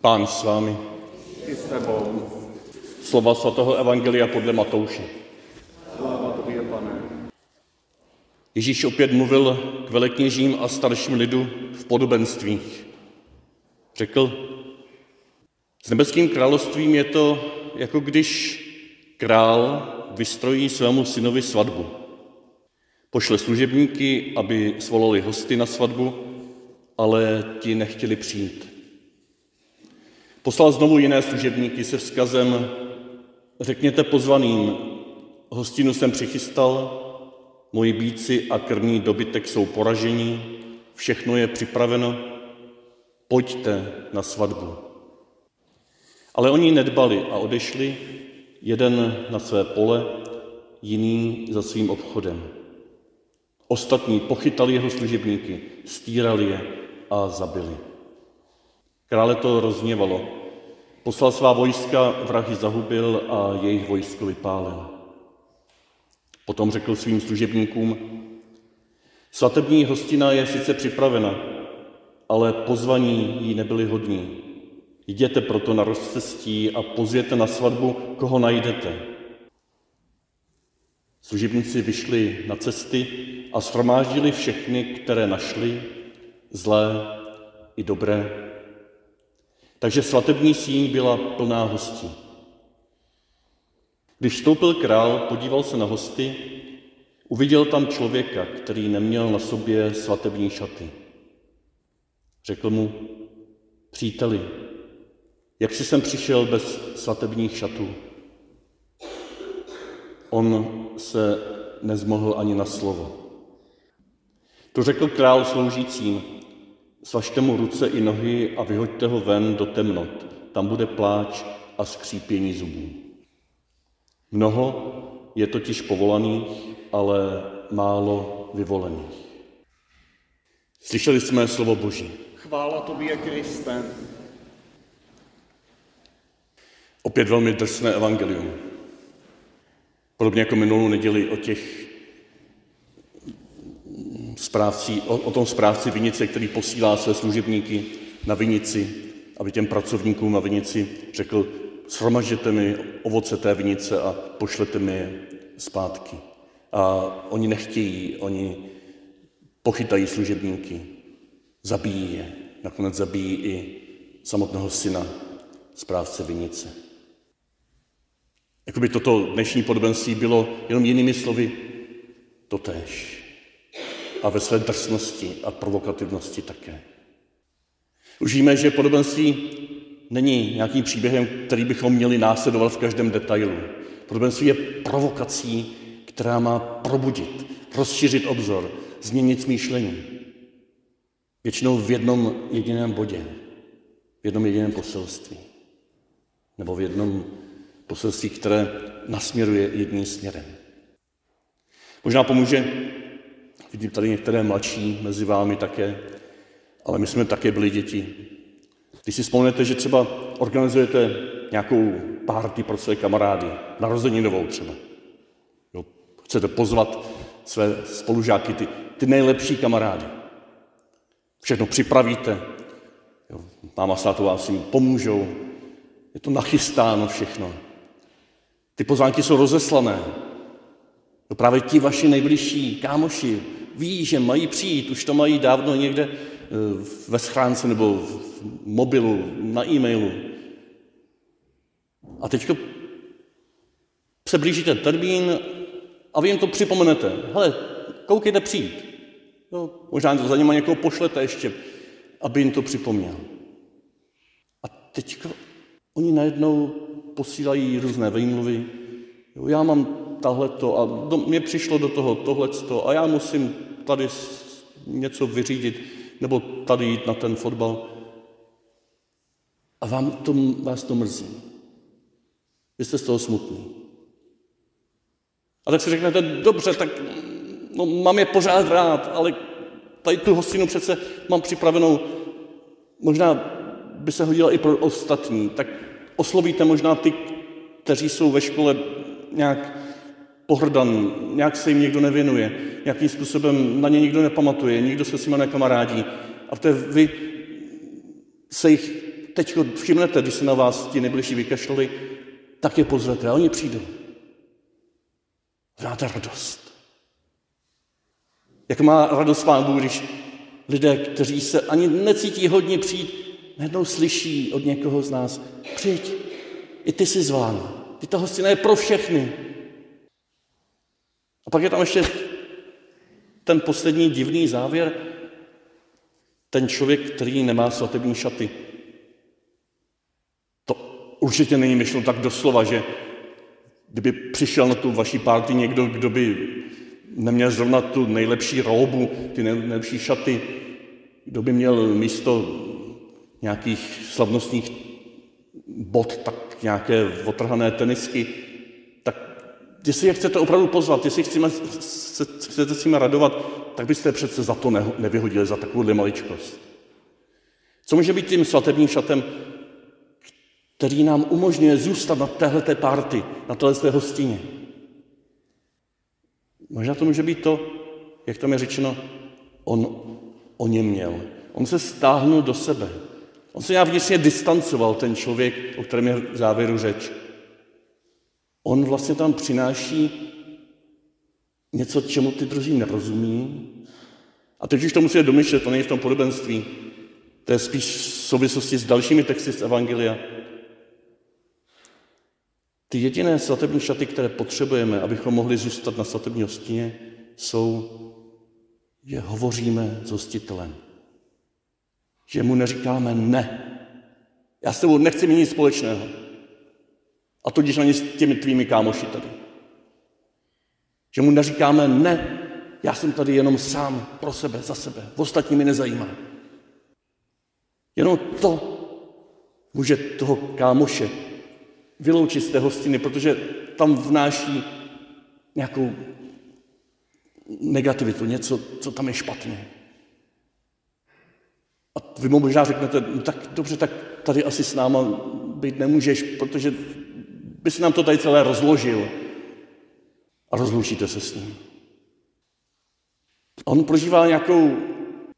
Pán s vámi. I s tebou. Slova svatého Evangelia podle Matouše. Sláva tobě, pane. Ježíš opět mluvil k velekněžím a starším lidu v podobenstvích. Řekl, s nebeským královstvím je to, jako když král vystrojí svému synovi svatbu. Pošle služebníky, aby svolali hosty na svatbu, ale ti nechtěli přijít. Poslal znovu jiné služebníky se vzkazem, řekněte pozvaným, hostinu jsem přichystal, moji bíci a krmný dobytek jsou poražení, všechno je připraveno, pojďte na svatbu. Ale oni nedbali a odešli, jeden na své pole, jiný za svým obchodem. Ostatní pochytali jeho služebníky, stírali je a zabili. Krále to rozněvalo. Poslal svá vojska, vrahy zahubil a jejich vojsko vypálil. Potom řekl svým služebníkům, svatební hostina je sice připravena, ale pozvaní jí nebyli hodní. Jděte proto na rozcestí a pozvěte na svatbu, koho najdete. Služebníci vyšli na cesty a shromáždili všechny, které našli, zlé i dobré. Takže svatební síň byla plná hostí. Když vstoupil král, podíval se na hosty, uviděl tam člověka, který neměl na sobě svatební šaty. Řekl mu, příteli, jak jsi sem přišel bez svatebních šatů? On se nezmohl ani na slovo. To řekl král sloužícím, svažte mu ruce i nohy a vyhoďte ho ven do temnot. Tam bude pláč a skřípění zubů. Mnoho je totiž povolaných, ale málo vyvolených. Slyšeli jsme slovo Boží. Chvála tobě, Kriste. Opět velmi drsné evangelium. Podobně jako minulou neděli o těch správci, o, o tom správci vinice, který posílá své služebníky na vinici, aby těm pracovníkům na vinici řekl, shromažděte mi ovoce té vinice a pošlete mi je zpátky. A oni nechtějí, oni pochytají služebníky, zabijí je, nakonec zabijí i samotného syna správce vinice. Jakoby toto dnešní podobenství bylo jenom jinými slovy totéž. A ve své drsnosti a provokativnosti také. Už víme, že podobenství není nějakým příběhem, který bychom měli následovat v každém detailu. Podobenství je provokací, která má probudit, rozšířit obzor, změnit smýšlení. Většinou v jednom jediném bodě, v jednom jediném poselství. Nebo v jednom poselství, které nasměruje jedním směrem. Možná pomůže, vidím tady některé mladší mezi vámi také, ale my jsme také byli děti. Když si vzpomenete, že třeba organizujete nějakou párty pro své kamarády, narozeninovou třeba. Jo, chcete pozvat své spolužáky, ty, ty nejlepší kamarády. Všechno připravíte, jo, máma s tátou vás jim pomůžou, je to nachystáno všechno. Ty pozvánky jsou rozeslané. No právě ti vaši nejbližší kámoši ví, že mají přijít, už to mají dávno někde eh, ve schránce nebo v mobilu, na e-mailu. A teď se blíží ten termín a vy jim to připomenete. Hele, koukejte přijít. No, možná to za něma někoho pošlete ještě, aby jim to připomněl. A teď oni najednou posílají různé výmluvy. Jo, já mám tahleto a do, mě přišlo do toho tohleto a já musím tady něco vyřídit nebo tady jít na ten fotbal. A vám to, vás to mrzí. Vy jste z toho smutný. A tak si řeknete, dobře, tak no, mám je pořád rád, ale tady tu hostinu přece mám připravenou, možná by se hodila i pro ostatní, tak oslovíte možná ty, kteří jsou ve škole nějak pohrdan, nějak se jim někdo nevěnuje, nějakým způsobem na ně nikdo nepamatuje, nikdo se s nimi nekamarádí. A to vy se jich teď všimnete, když se na vás ti nejbližší vykašlali, tak je pozvete a oni přijdou. Máte radost. Jak má radost Pán Bůh, když lidé, kteří se ani necítí hodně přijít, najednou slyší od někoho z nás, přijď, i ty jsi zván, ty ta hostina je pro všechny. A pak je tam ještě ten poslední divný závěr, ten člověk, který nemá svatební šaty. To určitě není myšleno tak doslova, že kdyby přišel na tu vaší párty někdo, kdo by neměl zrovna tu nejlepší roubu, ty nejlepší šaty, kdo by měl místo nějakých slavnostních bod, tak nějaké otrhané tenisky, tak jestli je chcete opravdu pozvat, jestli chceme, chcete s nimi radovat, tak byste přece za to ne, nevyhodili, za takovou maličkost. Co může být tím svatebním šatem, který nám umožňuje zůstat na téhleté party, na téhle hostině? Možná to může být to, jak tam je řečeno, on o něm měl. On se stáhnul do sebe. On se nějak vnitřně distancoval, ten člověk, o kterém je v závěru řeč. On vlastně tam přináší něco, čemu ty druzí nerozumí. A teď už to musí domyšlet, to není v tom podobenství. To je spíš v souvislosti s dalšími texty z Evangelia. Ty jediné svatební šaty, které potřebujeme, abychom mohli zůstat na svatební hostině, jsou, že hovoříme s hostitelem. Že mu neříkáme ne. Já s tebou nechci mít nic společného. A tudíž ani s těmi tvými kámoši tady. Že mu neříkáme ne, já jsem tady jenom sám, pro sebe, za sebe, ostatní mi nezajímá. Jenom to může toho kámoše vyloučit z té hostiny, protože tam vnáší nějakou negativitu, něco, co tam je špatně. A vy mu možná řeknete, no tak dobře, tak tady asi s náma být nemůžeš, protože by si nám to tady celé rozložil. A rozloučíte se s ním. On prožívá nějakou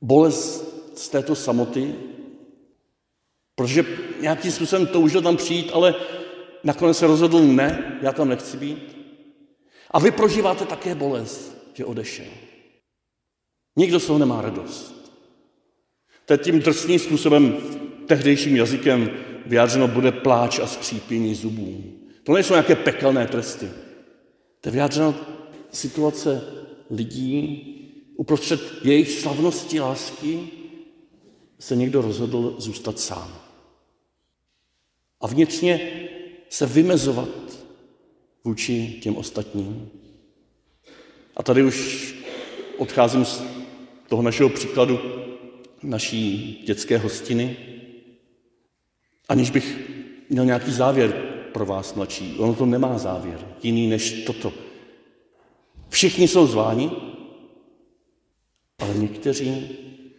bolest z této samoty, protože nějakým způsobem toužil tam přijít, ale nakonec se rozhodl, ne, já tam nechci být. A vy prožíváte také bolest, že odešel. Nikdo z toho nemá radost. Teď tím drsným způsobem, tehdejším jazykem vyjádřeno bude pláč a skřípění zubů. To nejsou nějaké pekelné tresty. To je vyjádřeno situace lidí, uprostřed jejich slavnosti lásky se někdo rozhodl zůstat sám. A vnitřně se vymezovat vůči těm ostatním. A tady už odcházím z toho našeho příkladu naší dětské hostiny, aniž bych měl nějaký závěr pro vás mladší. Ono to nemá závěr, jiný než toto. Všichni jsou zváni, ale někteří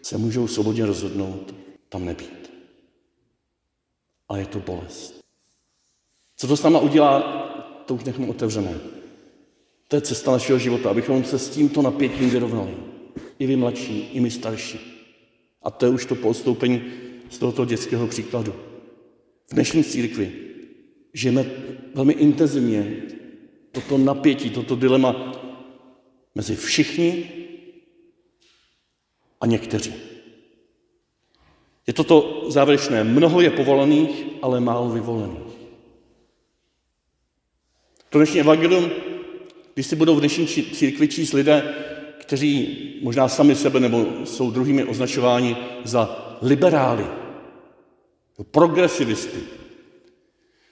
se můžou svobodně rozhodnout tam nebýt. A je to bolest. Co to s náma udělá, to už nechme otevřené. To je cesta našeho života, abychom se s tímto napětím vyrovnali. I vy mladší, i my starší. A to je už to postoupení z tohoto dětského příkladu. V dnešní církvi žijeme velmi intenzivně toto napětí, toto dilema mezi všichni a někteří. Je toto závěrečné. Mnoho je povolaných, ale málo vyvolených. To dnešní evangelium, když si budou v dnešní církvi číst lidé, kteří možná sami sebe nebo jsou druhými označováni za liberály, progresivisty,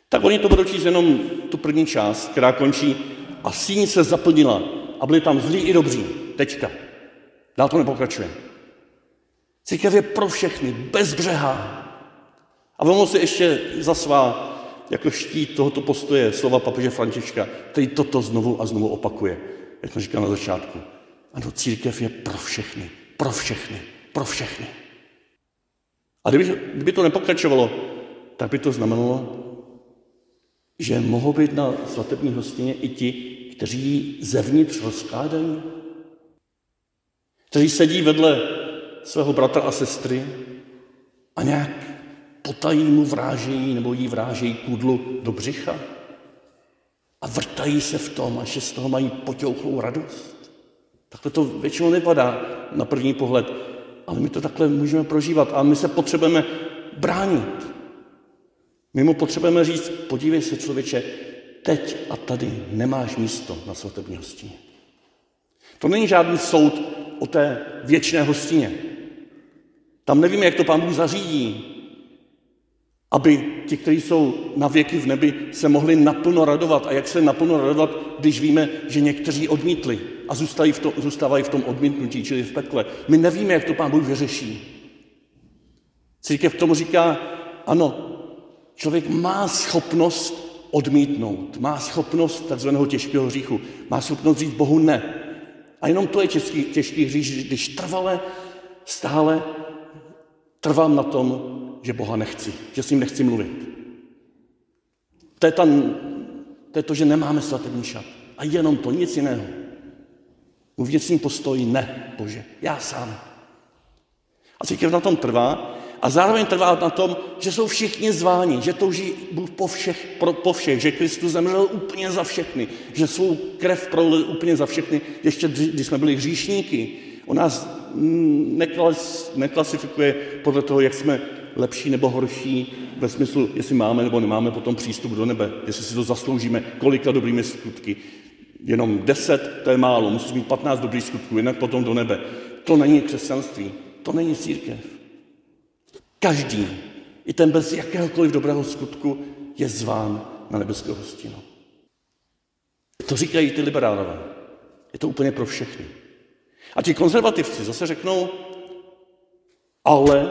tak oni to budou číst jenom tu první část, která končí a síň se zaplnila a byli tam zlí i dobří. Tečka. Dál to nepokračuje. Církev je pro všechny, bez břeha. A vemu si ještě za svá jako štít tohoto postoje slova papeže Františka, který toto znovu a znovu opakuje, jak jsem říkal na začátku. Ano, církev je pro všechny, pro všechny, pro všechny. A kdyby, kdyby to nepokračovalo, tak by to znamenalo, že mohou být na svatební hostině i ti, kteří zevnitř rozkládají, kteří sedí vedle svého bratra a sestry a nějak potají mu vrážejí nebo jí vrážejí kudlu do břicha a vrtají se v tom, až z toho mají potěuchlou radost. Takhle to většinou nepadá na první pohled, ale my to takhle můžeme prožívat a my se potřebujeme bránit. My mu potřebujeme říct, podívej se člověče, teď a tady nemáš místo na svatební hostině. To není žádný soud o té věčné hostině. Tam nevíme, jak to pán Bůh zařídí, aby ti, kteří jsou na věky v nebi, se mohli naplno radovat. A jak se naplno radovat, když víme, že někteří odmítli a zůstávají v tom, zůstávají v tom odmítnutí, čili v pekle. My nevíme, jak to pán Bůh vyřeší. Církev tomu říká, ano, člověk má schopnost odmítnout, má schopnost takzvaného těžkého hříchu, má schopnost říct Bohu ne. A jenom to je těžký, těžký hřích, když trvale, stále trvám na tom, že Boha nechci, že s ním nechci mluvit. To je, tam, to je to, že nemáme svatební šat. A jenom to, nic jiného. Můj vnitřní postoj ne, Bože, já sám. A církev na tom trvá a zároveň trvá na tom, že jsou všichni zváni, že touží Bůh po všech, pro, po všech, že Kristus zemřel úplně za všechny, že svou krev prolil úplně za všechny, ještě když jsme byli hříšníky. On nás neklas, neklasifikuje podle toho, jak jsme lepší nebo horší, ve smyslu, jestli máme nebo nemáme potom přístup do nebe, jestli si to zasloužíme, kolika dobrými skutky. Jenom deset, to je málo, musí mít 15 dobrých skutků, jinak potom do nebe. To není křesťanství, to není církev. Každý, i ten bez jakéhokoliv dobrého skutku, je zván na nebeskou hostinu. To říkají ty liberálové. Je to úplně pro všechny. A ti konzervativci zase řeknou, ale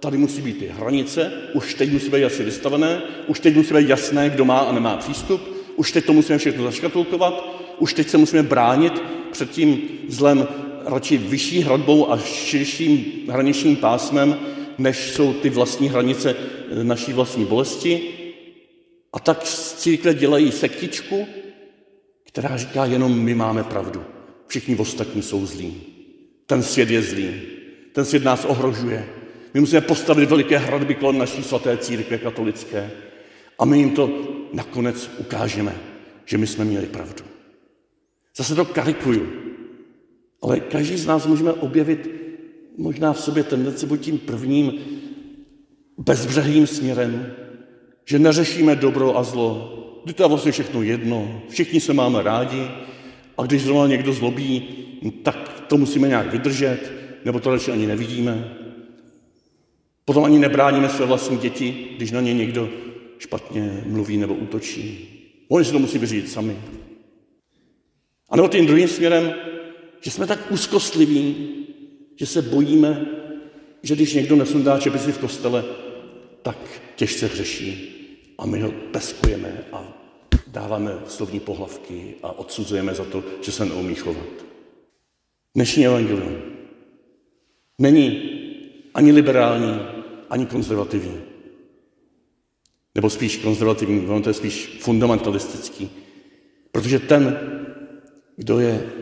tady musí být ty hranice, už teď musí být jasně vystavené, už teď musí být jasné, kdo má a nemá přístup, už teď to musíme všechno zaškatulkovat, už teď se musíme bránit před tím zlem radši vyšší hradbou a širším hraničním pásmem, než jsou ty vlastní hranice naší vlastní bolesti. A tak církve dělají sektičku, která říká jenom my máme pravdu. Všichni ostatní jsou zlí. Ten svět je zlý. Ten svět nás ohrožuje. My musíme postavit veliké hradby kolem naší svaté církve katolické. A my jim to nakonec ukážeme, že my jsme měli pravdu. Zase to karikuju. Ale každý z nás můžeme objevit možná v sobě tendenci buď tím prvním bezbřehým směrem, že neřešíme dobro a zlo. Kdy to je vlastně všechno jedno, všichni se máme rádi a když zrovna někdo zlobí, tak to musíme nějak vydržet, nebo to radši ani nevidíme. Potom ani nebráníme své vlastní děti, když na ně někdo špatně mluví nebo útočí. Oni si to musí vyřídit sami. A nebo tím druhým směrem, že jsme tak úzkostliví, že se bojíme, že když někdo nesundá čepici v kostele, tak těžce hřeší a my ho peskujeme a dáváme slovní pohlavky a odsuzujeme za to, že se neumí chovat. Dnešní evangelium není ani liberální, ani konzervativní. Nebo spíš konzervativní, ono to je spíš fundamentalistický. Protože ten, kdo je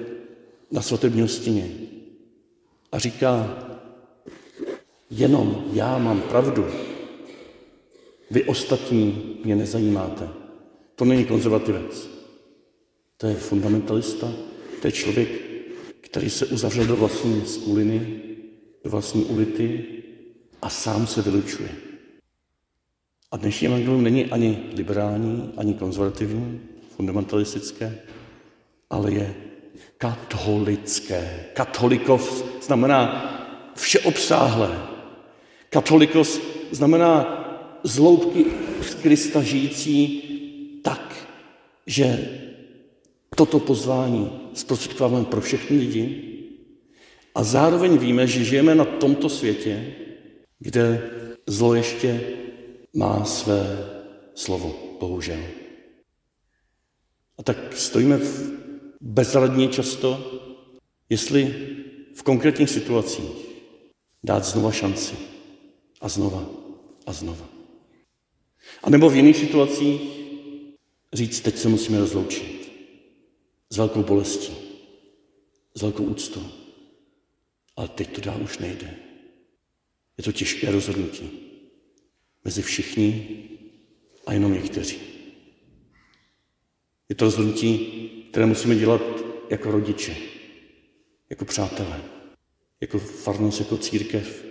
na svatební hostině a říká, jenom já mám pravdu, vy ostatní mě nezajímáte. To není konzervativec. To je fundamentalista, to je člověk, který se uzavřel do vlastní skuliny, do vlastní ulity a sám se vylučuje. A dnešní evangelium není ani liberální, ani konzervativní, fundamentalistické, ale je katolické. Katolikov znamená všeobsáhlé. Katolikos znamená zloubky z Krista žijící tak, že toto pozvání zprostředkováváme pro všechny lidi a zároveň víme, že žijeme na tomto světě, kde zlo ještě má své slovo, bohužel. A tak stojíme v bezradně často, jestli v konkrétních situacích dát znova šanci a znova a znova. A nebo v jiných situacích říct, teď se musíme rozloučit. S velkou bolestí, s velkou úctou. Ale teď to dál už nejde. Je to těžké rozhodnutí. mezi všichni a jenom někteří. Je to rozhodnutí, které musíme dělat jako rodiče, jako přátelé, jako farnost, jako církev.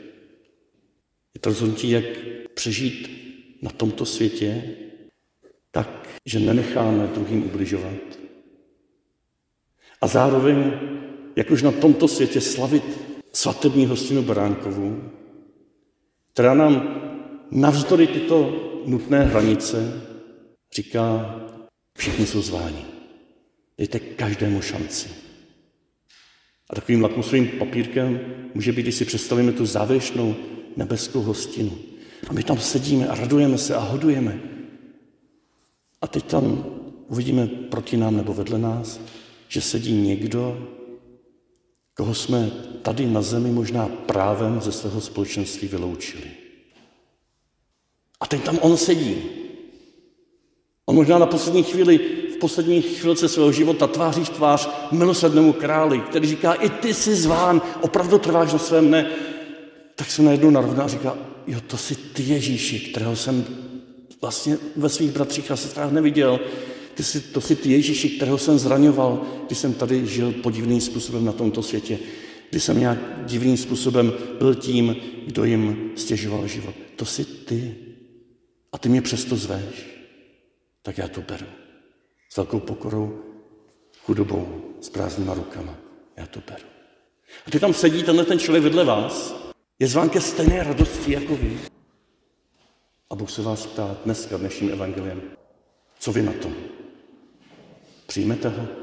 Je to rozhodnutí, jak přežít na tomto světě tak, že nenecháme druhým ubližovat. A zároveň, jak už na tomto světě slavit svatební hostinu Baránkovu, která nám navzdory tyto nutné hranice říká, všichni jsou zváni. Dejte každému šanci. A takovým lakmusovým papírkem může být, když si představíme tu závěrečnou nebeskou hostinu. A my tam sedíme a radujeme se a hodujeme. A teď tam uvidíme proti nám nebo vedle nás, že sedí někdo, koho jsme tady na zemi možná právem ze svého společenství vyloučili. A teď tam on sedí. On možná na poslední chvíli, poslední chvilce svého života tváří v tvář milosrdnému králi, který říká, i ty jsi zván, opravdu trváš na svém ne. Tak se najednou narovná a říká, jo, to jsi ty Ježíši, kterého jsem vlastně ve svých bratřích a sestrách neviděl. Ty jsi, to jsi ty Ježíši, kterého jsem zraňoval, když jsem tady žil podivným způsobem na tomto světě. Kdy jsem nějak divným způsobem byl tím, kdo jim stěžoval život. To jsi ty. A ty mě přesto zveš. Tak já to beru. S velkou pokorou, chudobou, s prázdnýma rukama. Já to beru. A ty tam sedí tenhle ten člověk vedle vás, je zván ke stejné radosti jako vy. A Bůh se vás ptá dneska, dnešním evangeliem, co vy na tom? Přijmete ho?